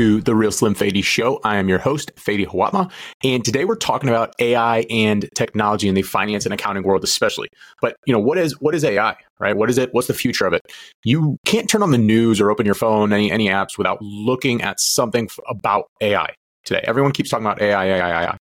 to the Real Slim Fady Show. I am your host, Fady Hawatmeh, and today we're talking about AI and technology in the finance and accounting world, especially. But you know, what is what is AI, right? What is it? What's the future of it? You can't turn on the news or open your phone, any any apps, without looking at something about AI today. Everyone keeps talking about AI, AI, AI.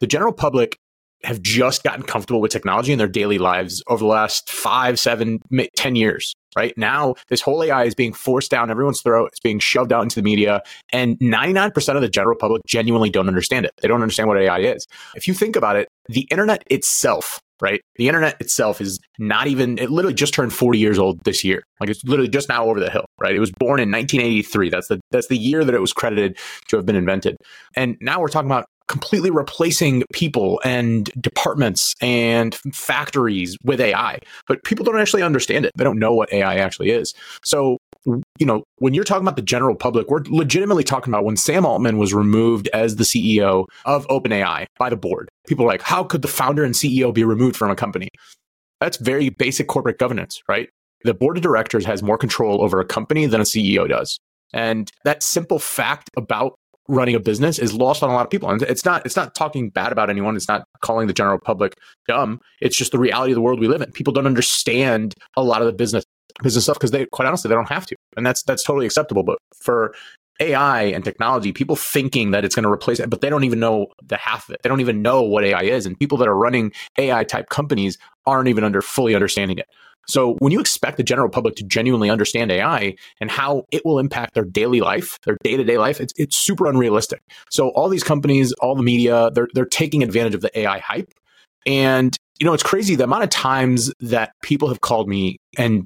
The general public have just gotten comfortable with technology in their daily lives over the last five, seven, ten years. Right now, this whole AI is being forced down everyone's throat. It's being shoved out into the media, and 99% of the general public genuinely don't understand it. They don't understand what AI is. If you think about it, the internet itself, right? The internet itself is not even, it literally just turned 40 years old this year. Like it's literally just now over the hill, right? It was born in 1983. That's the, that's the year that it was credited to have been invented. And now we're talking about completely replacing people and departments and factories with AI. But people don't actually understand it. They don't know what AI actually is. So, you know, when you're talking about the general public, we're legitimately talking about when Sam Altman was removed as the CEO of OpenAI by the board. People are like, how could the founder and CEO be removed from a company? That's very basic corporate governance, right? The board of directors has more control over a company than a CEO does. And that simple fact about running a business is lost on a lot of people. And it's not it's not talking bad about anyone. It's not calling the general public dumb. It's just the reality of the world we live in. People don't understand a lot of the business business stuff because they quite honestly they don't have to. And that's that's totally acceptable. But for AI and technology, people thinking that it's going to replace it, but they don't even know the half of it. They don't even know what AI is. And people that are running AI type companies aren't even under fully understanding it. So when you expect the general public to genuinely understand AI and how it will impact their daily life, their day to day life, it's, it's super unrealistic. So all these companies, all the media, they're, they're taking advantage of the AI hype. And, you know, it's crazy the amount of times that people have called me and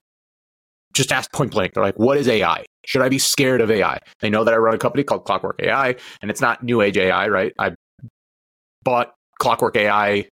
just asked point blank, they're like, what is AI? Should I be scared of AI? They know that I run a company called Clockwork AI and it's not new age AI, right? I bought Clockwork AI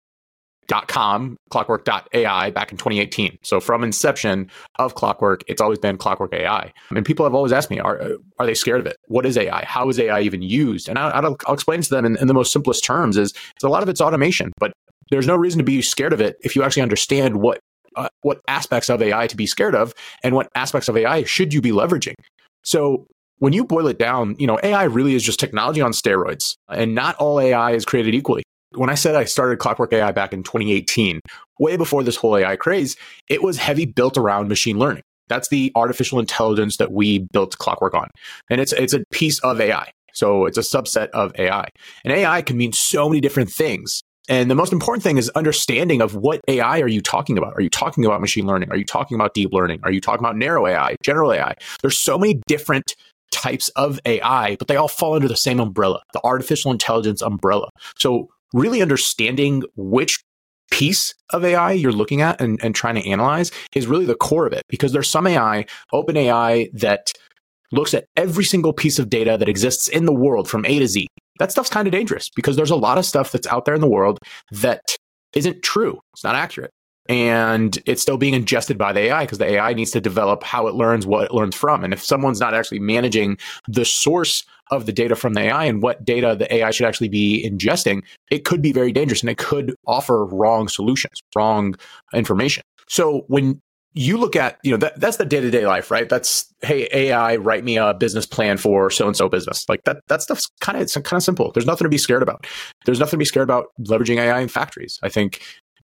com clockwork.ai back in 2018 so from inception of clockwork it's always been clockwork ai and people have always asked me are, are they scared of it? What is ai how is ai even used? And I, will explain to them in, in, the most simplest terms is, is a lot of it's automation but there's no reason to be scared of it if you actually understand what uh, what aspects of ai to be scared of and what aspects of ai should you be leveraging. So when you boil it down, you know, AI really is just technology on steroids, and not all AI is created equally when I said I started Clockwork AI back in 2018, way before this whole AI craze, it was heavy built around machine learning. That's the artificial intelligence that we built Clockwork on. And it's it's a piece of AI. So it's a subset of AI. And AI can mean so many different things. And the most important thing is understanding of what AI are you talking about? Are you talking about machine learning? Are you talking about deep learning? Are you talking about narrow AI, general AI? There's so many different types of AI, but they all fall under the same umbrella, the artificial intelligence umbrella. So really understanding which piece of AI you're looking at and, and trying to analyze is really the core of it because there's some AI, open AI, that looks at every single piece of data that exists in the world from A to Z. That stuff's kind of dangerous because there's a lot of stuff that's out there in the world that isn't true. It's not accurate and it's still being ingested by the AI because the AI needs to develop how it learns what it learns from. And if someone's not actually managing the source of the data from the AI and what data the AI should actually be ingesting, it could be very dangerous and it could offer wrong solutions, wrong information. So when you look at, you know, that, that's the day to day life, right? That's, hey, AI, write me a business plan for so and so business. Like that, that stuff's kind of, it's kind of simple. There's nothing to be scared about. There's nothing to be scared about leveraging AI in factories. I think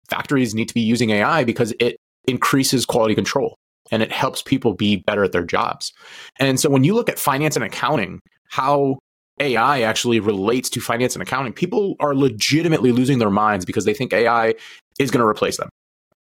factories need to be using AI because it increases quality control and it helps people be better at their jobs. And so when you look at finance and accounting, how AI actually relates to finance and accounting, people are legitimately losing their minds because they think AI is going to replace them.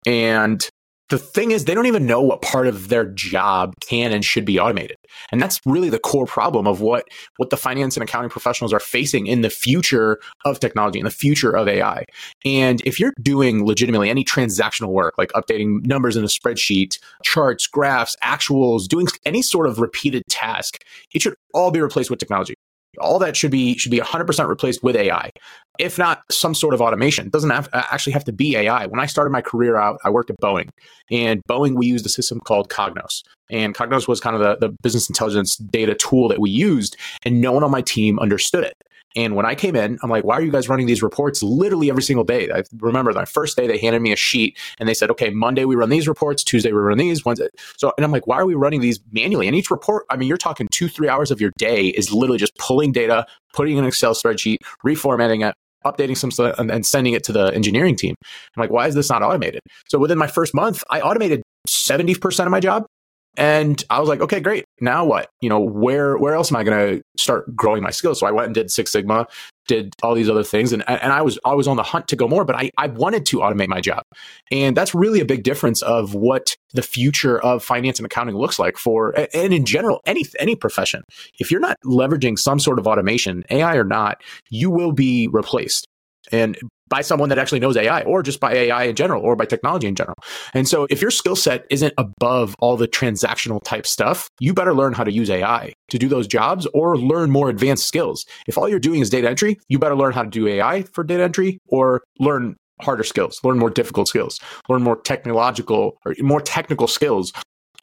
And the thing is, they don't even know what part of their job can and should be automated. And that's really the core problem of what, what the finance and accounting professionals are facing in the future of technology, in the future of AI. And if you're doing legitimately any transactional work, like updating numbers in a spreadsheet, charts, graphs, actuals, doing any sort of repeated task, it should all be replaced with technology all that should be should be 100% replaced with AI, if not some sort of automation. It doesn't have, uh, actually have to be AI. When I started my career out, I worked at Boeing, and Boeing we used a system called Cognos, and Cognos was kind of the, the business intelligence data tool that we used, and no one on my team understood it. And when I came in, I'm like, why are you guys running these reports literally every single day? I remember my first day, they handed me a sheet and they said, okay, Monday we run these reports, Tuesday we run these, Wednesday. So, and I'm like, why are we running these manually? And each report, I mean, you're talking two, three hours of your day is literally just pulling data, putting in an Excel spreadsheet, reformatting it, updating some stuff and, sending it to the engineering team. I'm like, why is this not automated? So within my first month, I automated 70% of my job and I was like, okay, great. Now what? You know, where where else am I going to start growing my skills? So I went and did Six Sigma, did all these other things, and and I was I was on the hunt to go more, but I I wanted to automate my job, and that's really a big difference of what the future of finance and accounting looks like for and in general any any profession. If you're not leveraging some sort of automation, AI or not, you will be replaced. And by someone that actually knows AI or just by AI in general or by technology in general. And so if your skill set isn't above all the transactional type stuff, you better learn how to use AI to do those jobs or learn more advanced skills. If all you're doing is data entry, you better learn how to do AI for data entry or learn harder skills, learn more difficult skills, learn more technological or more technical skills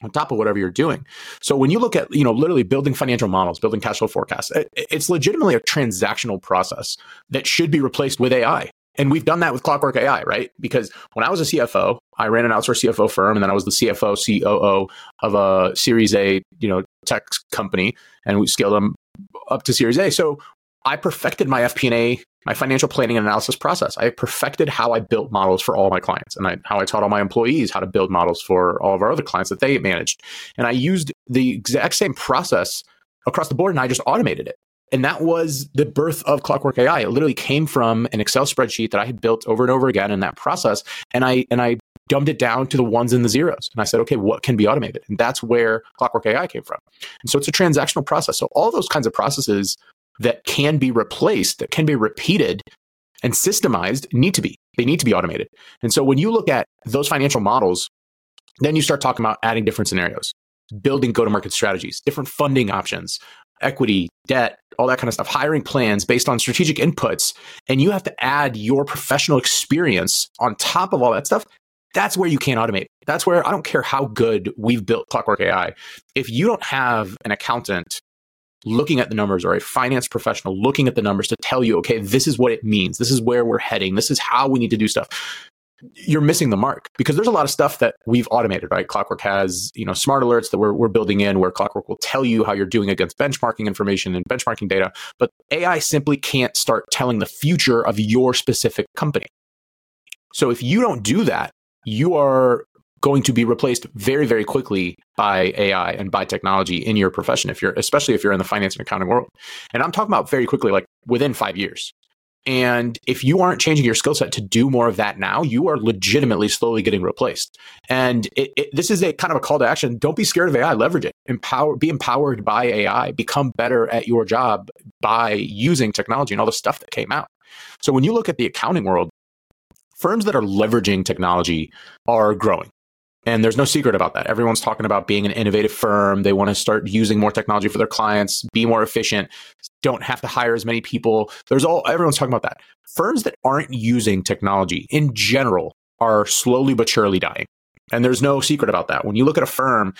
on top of whatever you're doing. So when you look at, you know, literally building financial models, building cash flow forecasts, it's legitimately a transactional process that should be replaced with AI. And we've done that with Clockwork AI, right? Because when I was a CFO, I ran an outsourced CFO firm, and then I was the CFO, COO of a Series A, you know, tech company, and we scaled them up to Series A. So I perfected my FP&A, my financial planning and analysis process. I perfected how I built models for all my clients, and I, how I taught all my employees how to build models for all of our other clients that they managed. And I used the exact same process across the board, and I just automated it. And that was the birth of Clockwork AI. It literally came from an Excel spreadsheet that I had built over and over again in that process. And I and I dumbed it down to the ones and the zeros. And I said, okay, what can be automated? And that's where Clockwork AI came from. And so it's a transactional process. So all those kinds of processes that can be replaced, that can be repeated and systemized need to be. They need to be automated. And so when you look at those financial models, then you start talking about adding different scenarios, building go to market strategies, different funding options, equity, debt, all that kind of stuff, hiring plans based on strategic inputs, and you have to add your professional experience on top of all that stuff, that's where you can't automate. That's where I don't care how good we've built Clockwork AI. If you don't have an accountant looking at the numbers or a finance professional looking at the numbers to tell you, okay, this is what it means. This is where we're heading. This is how we need to do stuff you're missing the mark because there's a lot of stuff that we've automated, right? Clockwork has, you know, smart alerts that we're, we're building in where Clockwork will tell you how you're doing against benchmarking information and benchmarking data. But AI simply can't start telling the future of your specific company. So if you don't do that, you are going to be replaced very, very quickly by AI and by technology in your profession, if you're, especially if you're in the finance and accounting world. And I'm talking about very quickly, like within five years. And if you aren't changing your skill set to do more of that now, you are legitimately slowly getting replaced. And it, it, this is a kind of a call to action. Don't be scared of AI. Leverage it. Empower. Be empowered by AI. Become better at your job by using technology and all the stuff that came out. So when you look at the accounting world, firms that are leveraging technology are growing. And there's no secret about that. Everyone's talking about being an innovative firm. They want to start using more technology for their clients, be more efficient, don't have to hire as many people. There's all, everyone's talking about that. Firms that aren't using technology in general are slowly but surely dying. And there's no secret about that. When you look at a firm,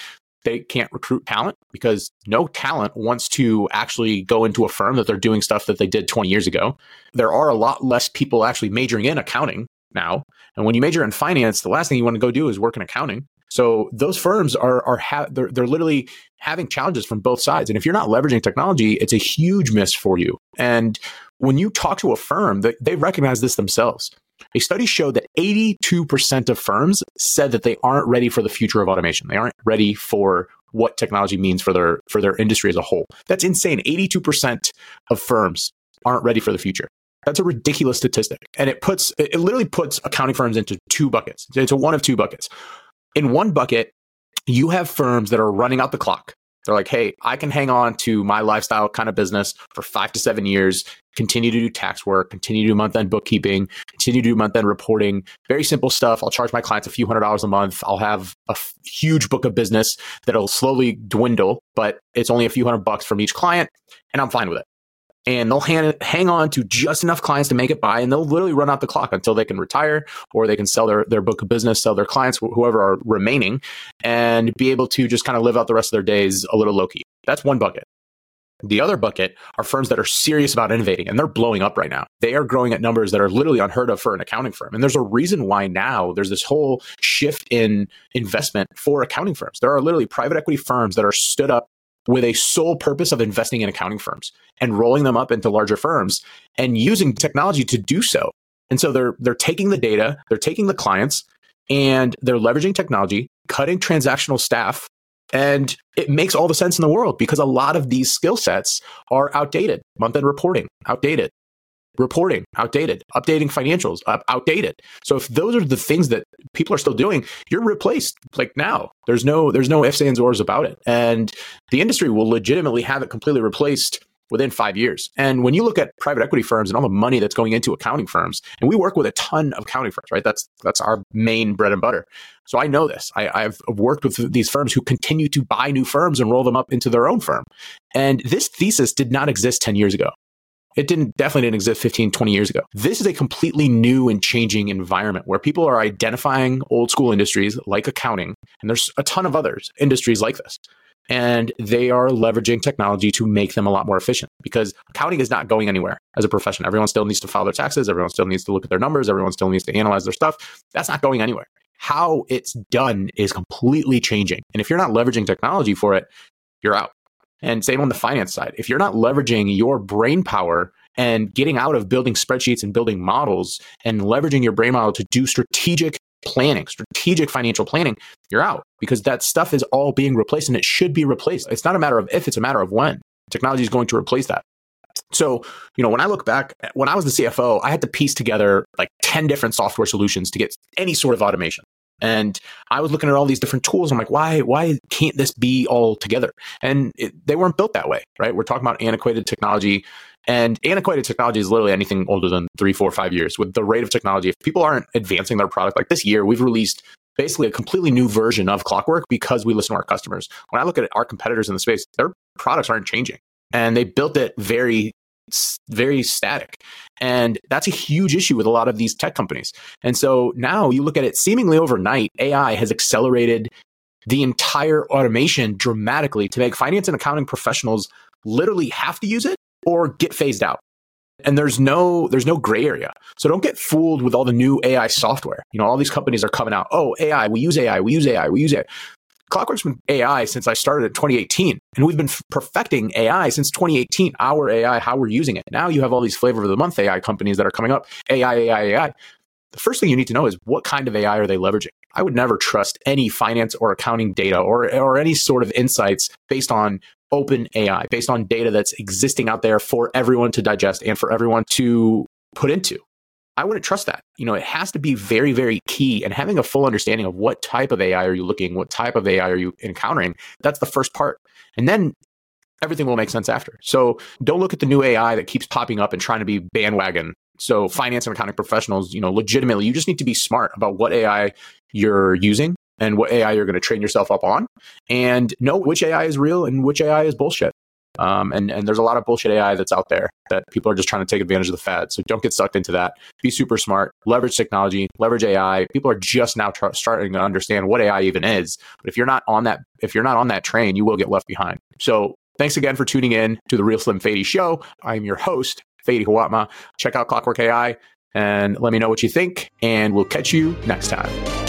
they can't recruit talent because no talent wants to actually go into a firm that they're doing stuff that they did 20 years ago. There are a lot less people actually majoring in accounting now. And when you major in finance, the last thing you want to go do is work in accounting. So those firms are are ha- they're, they're literally having challenges from both sides. And if you're not leveraging technology, it's a huge miss for you. And when you talk to a firm, they, they recognize this themselves. A study showed that 82% of firms said that they aren't ready for the future of automation. They aren't ready for what technology means for their for their industry as a whole. That's insane. 82% of firms aren't ready for the future. That's a ridiculous statistic. And it puts, it literally puts accounting firms into two buckets. It's a one of two buckets. In one bucket, you have firms that are running out the clock. They're like, hey, I can hang on to my lifestyle kind of business for five to seven years, continue to do tax work, continue to do month end bookkeeping, continue to do month end reporting. Very simple stuff. I'll charge my clients a few hundred dollars a month. I'll have a f- huge book of business that'll slowly dwindle, but it's only a few hundred bucks from each client, and I'm fine with it and they'll hang, hang on to just enough clients to make it by and they'll literally run out the clock until they can retire or they can sell their, their book of business sell their clients whoever are remaining and be able to just kind of live out the rest of their days a little low key that's one bucket The other bucket are firms that are serious about innovating and they're blowing up right now. They are growing at numbers that are literally unheard of for an accounting firm. And there's a reason why now there's this whole shift in investment for accounting firms. There are literally private equity firms that are stood up with a sole purpose of investing in accounting firms and rolling them up into larger firms and using technology to do so. And so they're they're taking the data, they're taking the clients, and they're leveraging technology, cutting transactional staff and it makes all the sense in the world because a lot of these skill sets are outdated. Month end reporting, outdated. Reporting, outdated. Updating financials, outdated. So if those are the things that people are still doing, you're replaced like now. There's no there's no ifs, ands, ors about it. And the industry will legitimately have it completely replaced within five years. And when you look at private equity firms and all the money that's going into accounting firms, and we work with a ton of accounting firms, right? That's that's our main bread and butter. So I know this. I, I've worked with these firms who continue to buy new firms and roll them up into their own firm. And this thesis did not exist 10 years ago. It didn't definitely didn't exist 15, 20 years ago. This is a completely new and changing environment where people are identifying old school industries like accounting, and there's a ton of others industries like this and they are leveraging technology to make them a lot more efficient because accounting is not going anywhere as a profession. Everyone still needs to file their taxes, everyone still needs to look at their numbers, everyone still needs to analyze their stuff. That's not going anywhere. How it's done is completely changing. And if you're not leveraging technology for it, you're out. And same on the finance side. If you're not leveraging your brain power and getting out of building spreadsheets and building models and leveraging your brain model to do strategic planning, strategic financial planning, you're out because that stuff is all being replaced and it should be replaced. It's not a matter of if, it's a matter of when. Technology is going to replace that. So, you know, when I look back, when I was the CFO, I had to piece together like 10 different software solutions to get any sort of automation. And I was looking at all these different tools. I'm like, why, why can't this be all together? And it, they weren't built that way, right? We're talking about antiquated technology and antiquated technology is literally anything older than three, four, five years. With the rate of technology, if people aren't advancing their product, like this year, we've released basically a completely new version of Clockwork because we listen to our customers. When I look at our competitors in the space, their products aren't changing, and they built it very very static. And that's a huge issue with a lot of these tech companies. And so now you look at it seemingly overnight, AI has accelerated the entire automation dramatically to make finance and accounting professionals literally have to use it or get phased out. And there's no there's no gray area. So don't get fooled with all the new AI software. You know, all these companies are coming out, "Oh, AI, we use AI, we use AI, we use AI." Clockwork's been AI since I started in 2018, and we've been perfecting AI since 2018. Our AI, how we're using it. Now you have all these flavor of the month AI companies that are coming up. AI, AI, AI. The first thing you need to know is what kind of AI are they leveraging? I would never trust any finance or accounting data or, or any sort of insights based on open AI, based on data that's existing out there for everyone to digest and for everyone to put into. I wouldn't trust that. You know, it has to be very, very key. And having a full understanding of what type of AI are you looking, what type of AI are you encountering, that's the first part. And then everything will make sense after. So don't look at the new AI that keeps popping up and trying to be bandwagon. So finance and accounting professionals, you know, legitimately, you just need to be smart about what AI you're using and what AI you're going to train yourself up on and know which AI is real and which AI is bullshit. Um, and, and there's a lot of bullshit AI that's out there that people are just trying to take advantage of the fad. So don't get sucked into that. Be super smart, leverage technology, leverage AI. People are just now starting to understand what AI even is. But if you're not on that, if you're not on that train, you will get left behind. So thanks again for tuning in to the Real Slim Fady show. I'm your host, Fady Hawatmeh. Check out Clockwork AI and let me know what you think. And we'll catch you next time.